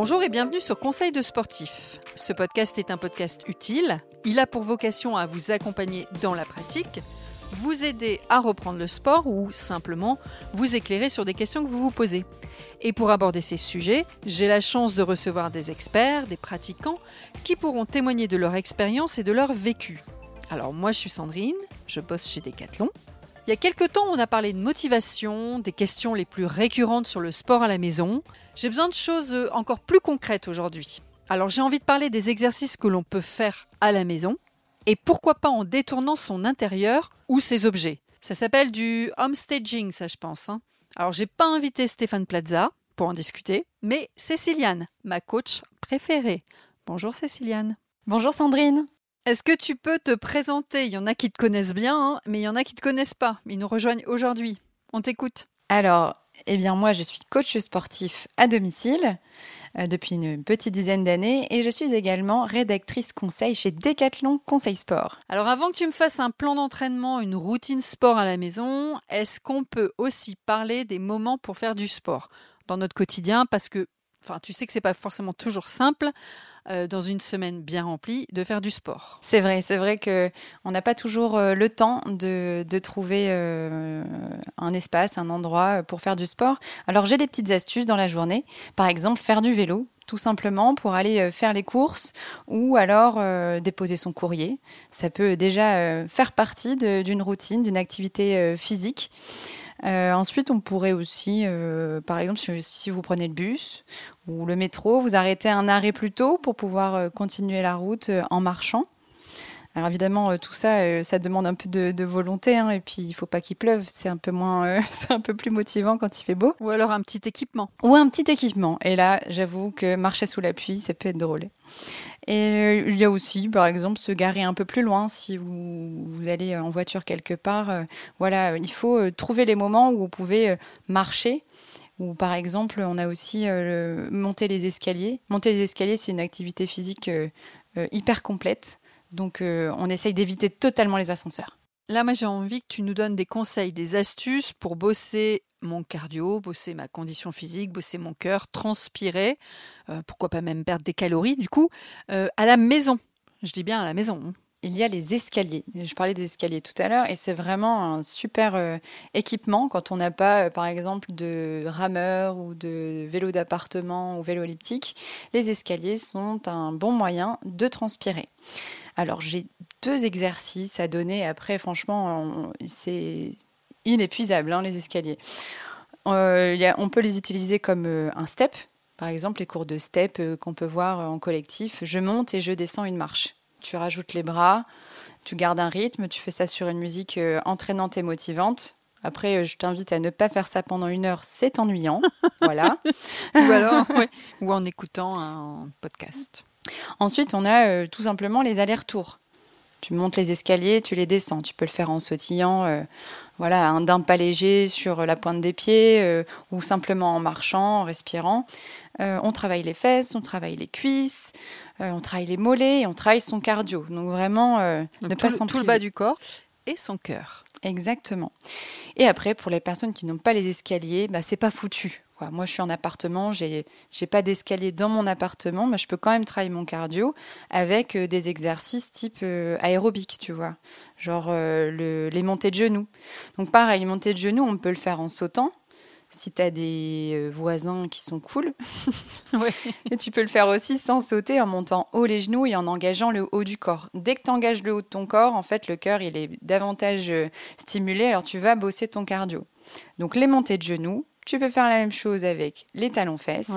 Bonjour et bienvenue sur Conseil de sportif. Ce podcast est un podcast utile. Il a pour vocation à vous accompagner dans la pratique, vous aider à reprendre le sport ou simplement vous éclairer sur des questions que vous vous posez. Et pour aborder ces sujets, j'ai la chance de recevoir des experts, des pratiquants, qui pourront témoigner de leur expérience et de leur vécu. Alors moi je suis Sandrine, je bosse chez Decathlon. Il y a quelques temps, on a parlé de motivation, des questions les plus récurrentes sur le sport à la maison. J'ai besoin de choses encore plus concrètes aujourd'hui. Alors j'ai envie de parler des exercices que l'on peut faire à la maison et pourquoi pas en détournant son intérieur ou ses objets. Ça s'appelle du homestaging, ça je pense. Hein. Alors j'ai pas invité Stéphane Plaza pour en discuter, mais Céciliane, ma coach préférée. Bonjour Céciliane. Bonjour Sandrine. Est-ce que tu peux te présenter? Il y en a qui te connaissent bien, hein, mais il y en a qui ne te connaissent pas. Ils nous rejoignent aujourd'hui. On t'écoute. Alors, eh bien moi, je suis coach sportif à domicile euh, depuis une petite dizaine d'années et je suis également rédactrice conseil chez Decathlon Conseil Sport. Alors avant que tu me fasses un plan d'entraînement, une routine sport à la maison, est-ce qu'on peut aussi parler des moments pour faire du sport dans notre quotidien? Parce que Enfin, tu sais que c'est pas forcément toujours simple euh, dans une semaine bien remplie de faire du sport. C'est vrai, c'est vrai que on n'a pas toujours euh, le temps de, trouver euh, un espace, un endroit pour faire du sport. Alors j'ai des petites astuces dans la journée. Par exemple, faire du vélo, tout simplement pour aller faire les courses ou alors déposer son courrier. Ça peut déjà faire partie d'une routine, d'une activité physique. Euh, ensuite, on pourrait aussi, euh, par exemple, si, vous prenez le bus ou le métro, vous arrêtez un arrêt plus tôt pour pouvoir euh, continuer la route en marchant. Alors évidemment, tout ça, ça demande un peu de, volonté, hein, et puis il faut pas qu'il pleuve. C'est un peu moins, c'est un peu plus motivant quand il fait beau. Ou alors un petit équipement. Ou un petit équipement. Et là, j'avoue que marcher sous la pluie, ça peut être drôle. Et il y a aussi, par exemple, se garer un peu plus loin si vous, vous allez en voiture quelque part. Euh, voilà, il faut euh, trouver les moments où vous pouvez euh, marcher. Ou par exemple, on a aussi monter les escaliers. Monter les escaliers, c'est une activité physique hyper complète. Donc, on essaye d'éviter totalement les ascenseurs. Là, moi, j'ai envie que tu nous donnes des conseils, des astuces pour bosser mon cardio, bosser ma condition physique, bosser mon cœur, transpirer, euh, pourquoi pas même perdre des calories du coup, euh, à la maison. Je dis bien à la maison. Hein. Il y a les escaliers. Je parlais des escaliers tout à l'heure et c'est vraiment un super euh, équipement quand on n'a pas, par exemple, de rameur ou de vélo d'appartement ou vélo elliptique. Les escaliers sont un bon moyen de transpirer. Alors j'ai deux exercices à donner. Après, franchement, c'est inépuisable, hein, les escaliers. Euh, on peut les utiliser comme euh, un step, par exemple les cours de step euh, qu'on peut voir en collectif. Je monte et je descends une marche. Tu rajoutes les bras, tu gardes un rythme, tu fais ça sur une musique entraînante et motivante. Après, je t'invite à ne pas faire ça pendant une heure, c'est ennuyant. voilà. ou alors, ou en écoutant un podcast. Ensuite, on a tout simplement les allers-retours. Tu montes les escaliers, tu les descends. Tu peux le faire en sautillant, voilà, d'un pas léger sur la pointe des pieds euh, ou simplement en marchant, en respirant. Euh, on travaille les fesses, on travaille les cuisses, euh, on travaille les mollets et on travaille son cardio. Donc vraiment, ne pas s'en Tout le bas du corps et son cœur. Exactement. Et après, pour les personnes qui n'ont pas les escaliers, bah, c'est pas foutu. Moi, je suis en appartement, j'ai pas d'escalier dans mon appartement, mais je peux quand même travailler mon cardio avec euh, des exercices type euh, aérobic, tu vois, genre euh, les montées de genoux. Donc pareil, les montées de genoux, on peut le faire en sautant. Si tu as des voisins qui sont cool, et tu peux le faire aussi sans sauter en montant haut les genoux et en engageant le haut du corps. Dès que tu engages le haut de ton corps, en fait, le cœur il est davantage stimulé, alors tu vas bosser ton cardio. Donc les montées de genoux, tu peux faire la même chose avec les talons fesses.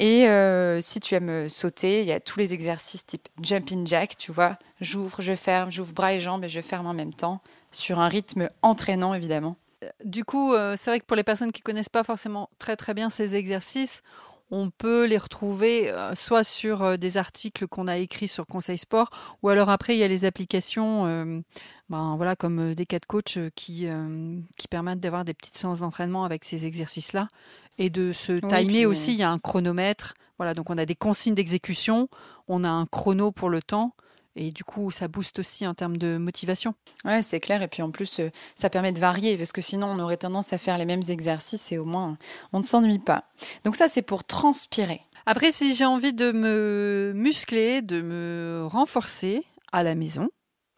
Et euh, si tu aimes sauter, il y a tous les exercices type jumping jack, tu vois. J'ouvre, je ferme, j'ouvre bras et jambes et je ferme en même temps, sur un rythme entraînant évidemment. Euh, du coup, euh, c'est vrai que pour les personnes qui connaissent pas forcément très très bien ces exercices, on peut les retrouver soit sur des articles qu'on a écrits sur Conseil Sport, ou alors après il y a les applications ben, voilà, comme euh, des cas de coach euh, qui, euh, qui permettent d'avoir des petites séances d'entraînement avec ces exercices-là et de se timer aussi. Il y a un chronomètre. Voilà, donc on a des consignes d'exécution, on a un chrono pour le temps. Et du coup, ça booste aussi en termes de motivation. Ouais, c'est clair. Et puis en plus, ça permet de varier parce que sinon, on aurait tendance à faire les mêmes exercices et au moins, on ne s'ennuie pas. Donc ça, c'est pour transpirer. Après, si j'ai envie de me muscler, de me renforcer à la maison,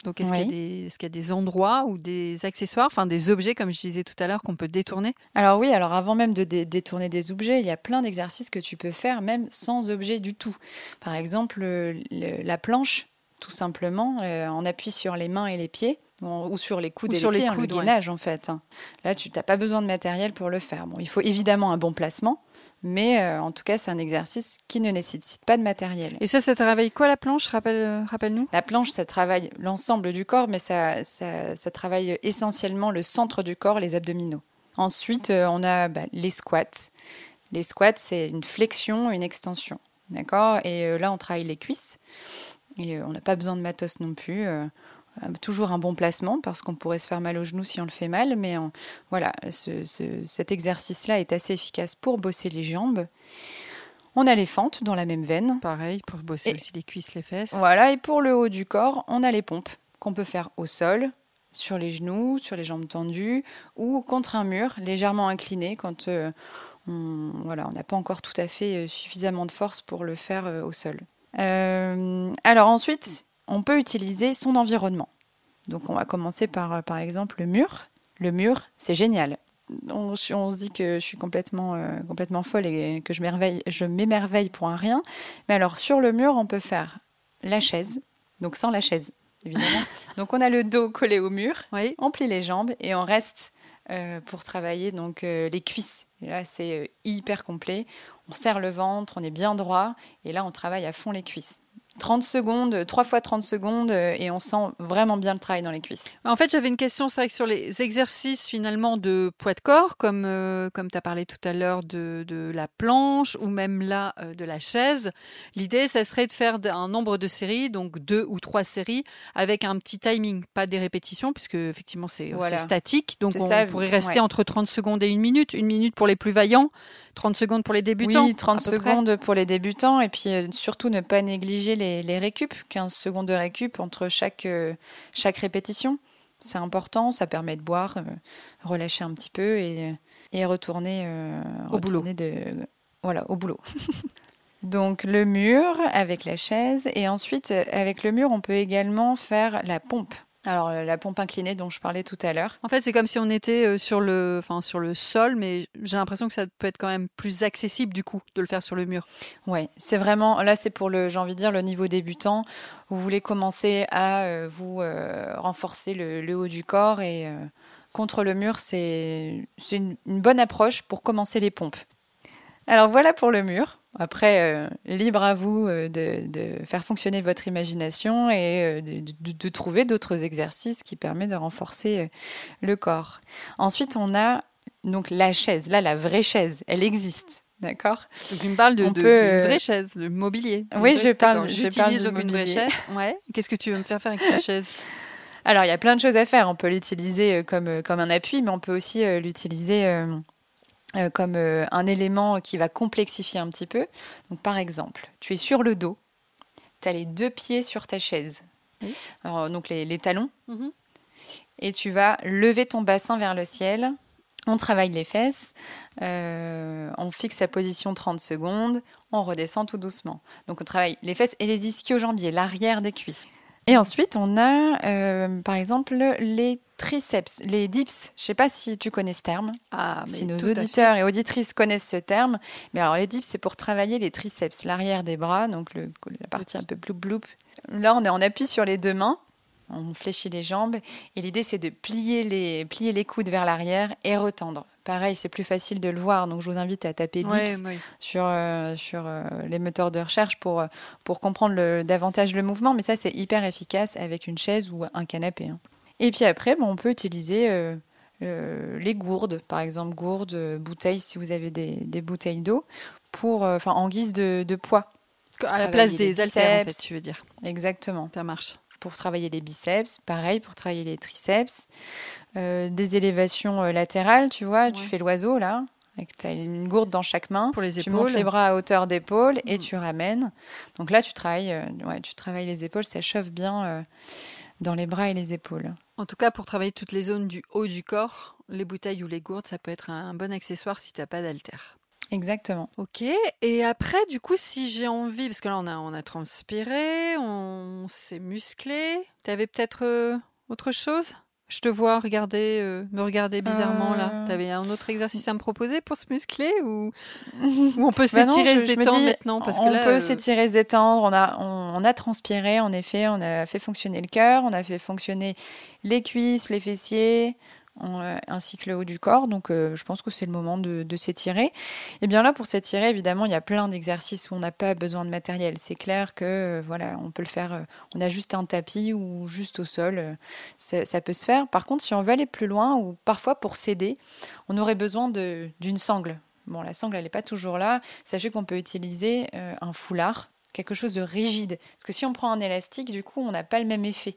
donc est-ce qu'il y, y a des endroits ou des accessoires, enfin des objets, comme je disais tout à l'heure, qu'on peut détourner? Alors oui, alors avant même de dé- détourner des objets, il y a plein d'exercices que tu peux faire même sans objet du tout. Par exemple, euh, le- la planche, tout simplement, euh, on appuie sur les mains et les pieds. ou sur les coudes Ou et sur les les pieds, hein, le ouais. gainage en fait. hein. Là, tu n'as pas besoin de matériel pour le faire. Bon, il faut évidemment un bon placement, mais euh, en tout cas, c'est un exercice qui ne nécessite pas de matériel. Et ça, ça travaille quoi la planche Rappelle, euh, Rappelle-nous? La planche, ça travaille l'ensemble du corps, mais ça, ça, ça travaille essentiellement le centre du corps, les abdominaux. Ensuite, euh, on a bah, les squats. Les squats, c'est une flexion, une extension. D'accord? Et euh, là, on travaille les cuisses. Et euh, on n'a pas besoin de matos non plus. euh, euh, toujours un bon placement parce qu'on pourrait se faire mal aux genoux si on le fait mal. Mais en- voilà, ce- ce- cet exercice-là est assez efficace pour bosser les jambes. On a les fentes dans la même veine. Pareil, pour bosser Et- aussi les cuisses, les fesses. Voilà, et pour le haut du corps, on a les pompes qu'on peut faire au sol, sur les genoux, sur les jambes tendues ou contre un mur légèrement incliné quand euh, on voilà, on n'a pas encore tout à fait euh, suffisamment de force pour le faire euh, au sol. Euh, alors ensuite, on peut utiliser son environnement. Donc on va commencer par euh, par exemple le mur. Le mur, c'est génial. On, on se dit que je suis complètement, euh, complètement folle et que je m'émerveille, pour un rien. Mais alors sur le mur, on peut faire la chaise, donc sans la chaise, évidemment. donc on a le dos collé au mur, Oui. on plie les jambes et on reste euh, pour travailler donc euh, les cuisses. Et là, c'est hyper complet. On serre le ventre, on est bien droit et là, on travaille à fond les cuisses. 30 secondes, 3 fois 30 secondes euh, et on sent vraiment bien le travail dans les cuisses. En fait, j'avais une question, c'est vrai que sur les exercices finalement de poids de corps, comme, euh, comme tu as parlé tout à l'heure de, de la planche ou même là euh, de la chaise, l'idée, ça serait de faire un nombre de séries, donc deux ou trois séries, avec un petit timing, pas des répétitions, puisque effectivement c'est Voilà. statique, donc on ça, pourrait rester ouais. entre 30 secondes et une minute, une minute pour les plus vaillants, 30 secondes pour les débutants. Oui, 30 à peu près. secondes pour les débutants et puis euh, surtout ne pas négliger les, les récup, 15 secondes de récup entre chaque, euh, chaque répétition. C'est important, ça permet de boire, euh, relâcher un petit peu et, et retourner, euh, Au boulot. De, voilà, au boulot. Donc le mur avec la chaise et ensuite avec le mur on peut également faire la pompe. Alors la pompe inclinée dont je parlais tout à l'heure. En fait, c'est comme si on était euh, sur le, enfin, sur le sol, mais j'ai l'impression que ça peut être quand même plus accessible du coup de le faire sur le mur. Ouais, c'est vraiment là c'est pour le j'ai envie de dire le niveau débutant. Vous voulez commencer à euh, vous euh, renforcer le, haut du corps et contre le mur c'est une bonne approche pour commencer les pompes. Alors voilà pour le mur. Après, euh, libre à vous euh, de, de faire fonctionner votre imagination et euh, de, de- de trouver d'autres exercices qui permettent de renforcer le corps. Ensuite, on a donc la chaise. Là, la vraie chaise, elle existe, d'accord? Tu me parles de, de- peut, vraie chaise, le mobilier. Oui, vraie- je parle- J'utilise donc une vraie mobilier. chaise. Ouais. Qu'est-ce que tu veux me faire faire avec une chaise? Alors, il y a plein de choses à faire. On peut l'utiliser comme, comme un appui, mais on peut aussi l'utiliser euh, euh, comme euh, un élément qui va complexifier un petit peu. Donc, par exemple, tu es sur le dos, tu as les deux pieds sur ta chaise, Oui. Alors, donc les, les talons, Mhm. et tu vas lever ton bassin vers le ciel. On travaille les fesses, euh, on fixe sa position 30 secondes, on redescend tout doucement. Donc on travaille les fesses et les ischio-jambiers, l'arrière des cuisses. Et ensuite, on a euh, par exemple les triceps, les dips. Je sais pas si tu connais ce terme, Ah, mais si nos auditeurs et auditrices connaissent ce terme. Mais alors les dips, c'est pour travailler les triceps, l'arrière des bras, donc le- la partie un peu bloup bloup. Là, on est en appui sur les deux mains. On fléchit les jambes et l'idée c'est de plier les, plier les coudes vers l'arrière et retendre. Pareil, c'est plus facile de le voir, donc je vous invite à taper dips Ouais, ouais. sur, euh, sur euh, les moteurs de recherche pour, euh, pour comprendre le- davantage le mouvement. Mais ça, c'est hyper efficace avec une chaise ou un canapé. hein. Et puis après, bon, on peut utiliser euh, euh, les gourdes, par exemple, gourdes, euh, bouteilles, si vous avez des, des bouteilles d'eau, pour, euh, en guise de, de poids. À la place des haltères, en fait, tu veux dire. Exactement. Ça marche. Pour travailler les biceps, pareil, pour travailler les triceps. Euh, des élévations euh, latérales, tu vois, tu fais l'oiseau là. Tu as une gourde dans chaque main. Pour les Tu épaules. montes les bras à hauteur d'épaule et Mm. tu ramènes. Donc là, tu travailles, euh, ouais, tu travailles les épaules, ça chauffe bien euh, dans les bras et les épaules. En tout cas, pour travailler toutes les zones du haut du corps, les bouteilles ou les gourdes, ça peut être un bon accessoire si tu n'as pas d'haltère. Exactement. Ok. Et après, du coup, si j'ai envie, parce que là, on a, on a transpiré, on s'est musclé, tu avais peut-être euh, autre chose? Je te vois regarder, euh, me regarder bizarrement là. là. T'avais un autre exercice à me proposer pour se muscler ou, on peut bah s'étirer, se détendre maintenant? Parce On que peut s'étirer, se détendre. On a, on, a transpiré en effet. On a fait fonctionner le cœur, on a fait fonctionner les cuisses, les fessiers, euh, ainsi que le haut du corps. Donc, euh, je pense que c'est le moment de, s'étirer. Et bien là, pour s'étirer, évidemment, il y a plein d'exercices où on n'a pas besoin de matériel. C'est clair que, euh, voilà, on peut le faire. on a juste un tapis ou juste au sol. ça peut se faire. Par contre, si on veut aller plus loin ou parfois pour s'aider, on aurait besoin d'une sangle. Bon, la sangle, elle n'est pas toujours là. Sachez qu'on peut utiliser un foulard, quelque chose de rigide. Parce que si on prend un élastique, du coup, on n'a pas le même effet.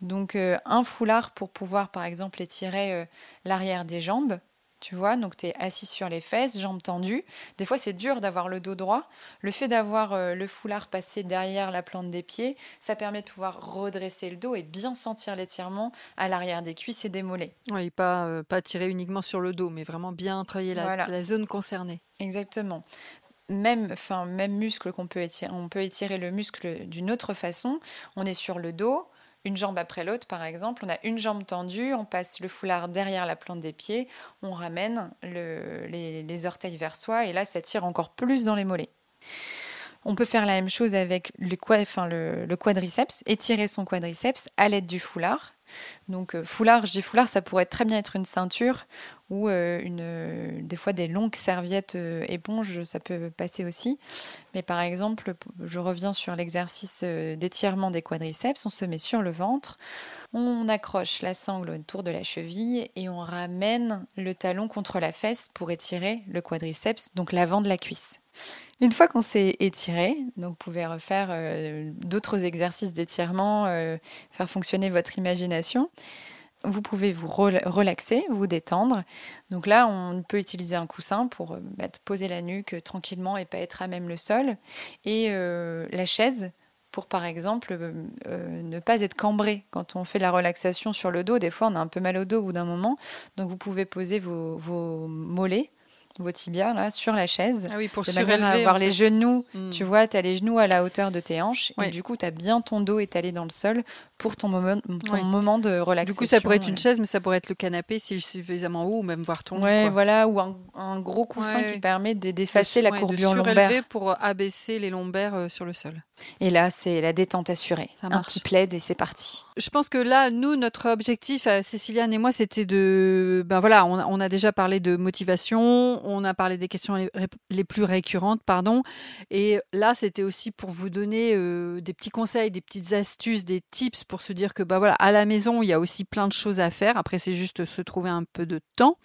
Donc euh, un foulard pour pouvoir par exemple étirer euh, l'arrière des jambes. Tu vois, donc tu es assis sur les fesses, jambes tendues. Des fois, c'est dur d'avoir le dos droit. Le fait d'avoir euh, le foulard passé derrière la plante des pieds, ça permet de pouvoir redresser le dos et bien sentir l'étirement à l'arrière des cuisses et des mollets. Oui, pas, pas tirer uniquement sur le dos, mais vraiment bien travailler la, zone concernée. Exactement même, enfin, même muscle qu'on peut étirer, on peut étirer le muscle d'une autre façon. On est sur le dos, une jambe après l'autre, par exemple. On a une jambe tendue, on passe le foulard derrière la plante des pieds, on ramène les, orteils vers soi et là, ça tire encore plus dans les mollets. On peut faire la même chose avec le, quadriceps, étirer son quadriceps à l'aide du foulard. Donc euh, foulard, je dis foulard, ça pourrait très bien être une ceinture ou euh, euh, des fois des longues serviettes éponges, ça peut passer aussi. Mais par exemple, je reviens sur l'exercice d'étirement des quadriceps, on se met sur le ventre, on accroche la sangle autour de la cheville et on ramène le talon contre la fesse pour étirer le quadriceps, donc l'avant de la cuisse. Une fois qu'on s'est étiré, donc vous pouvez refaire euh, d'autres exercices d'étirement, euh, faire fonctionner votre imagination. Vous pouvez vous relaxer, vous détendre. Donc là, on peut utiliser un coussin pour euh, poser la nuque tranquillement et pas être à même le sol. Et la chaise pour, par exemple, ne pas être cambré. Quand on fait la relaxation sur le dos, des fois, on a un peu mal au dos au bout d'un moment. Donc vous pouvez poser vos mollets vos tibias là sur la chaise. Ah oui, pour de surélever, à avoir les genoux. Hmm. Tu vois, tu as les genoux à la hauteur de tes hanches et du coup, tu as bien ton dos étalé dans le sol pour ton moment, ton moment de relaxation. Du coup, ça pourrait être une chaise, mais ça pourrait être le canapé s'il est suffisamment haut ou même voir ton ouais, voilà, ou un, gros coussin qui permet d'effacer la courbure de lombaire. pour abaisser les lombaires euh, sur le sol. Et là, c'est la détente assurée. un petit plaid et c'est parti. Je pense que là, nous, notre objectif, euh, Céciliane et moi, c'était de. Ben voilà, on, on, a déjà parlé de motivation, on a parlé des questions les, plus récurrentes, pardon. Et là, c'était aussi pour vous donner euh, des petits conseils, des petites astuces, des tips pour se dire que bah voilà, à la maison, il y a aussi plein de choses à faire. Après, c'est juste se trouver un peu de temps.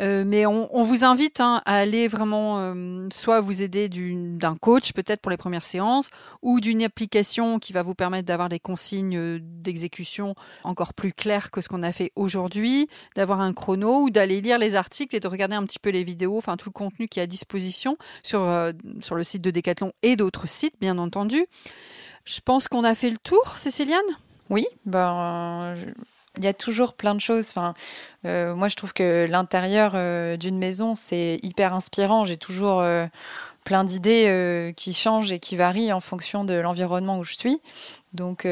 Euh, mais on, vous invite hein, à aller vraiment euh, soit vous aider d'un coach peut-être pour les premières séances ou d'une application qui va vous permettre d'avoir des consignes euh, d'exécution encore plus claires que ce qu'on a fait aujourd'hui, d'avoir un chrono ou d'aller lire les articles et de regarder un petit peu les vidéos, enfin tout le contenu qui est à disposition sur, sur le site de Decathlon et d'autres sites bien entendu. Je pense qu'on a fait le tour, Céciliane? Oui, ben, il y a toujours plein de choses. Enfin, euh, moi, je trouve que l'intérieur euh, d'une maison, c'est hyper inspirant. J'ai toujours euh, plein d'idées qui changent et qui varient en fonction de l'environnement où je suis. Donc,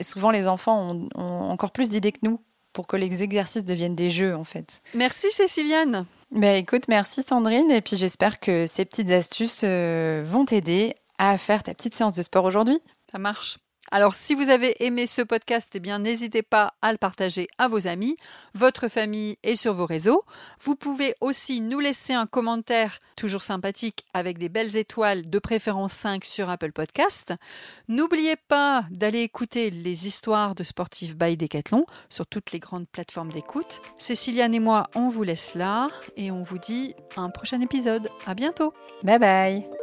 souvent, les enfants ont, ont encore plus d'idées que nous pour que les exercices deviennent des jeux, en fait. Merci, Céciliane. Ben, écoute, merci, Sandrine. Et puis, j'espère que ces petites astuces vont t'aider à faire ta petite séance de sport aujourd'hui. Marche. Alors si vous avez aimé ce podcast, eh bien n'hésitez pas à le partager à vos amis, votre famille et sur vos réseaux. Vous pouvez aussi nous laisser un commentaire toujours sympathique avec des belles étoiles, de préférence 5 sur Apple Podcast. N'oubliez pas d'aller écouter les histoires de sportifs by Decathlon sur toutes les grandes plateformes d'écoute. Céciliane et moi, on vous laisse là et on vous dit un prochain épisode. À bientôt. Bye bye.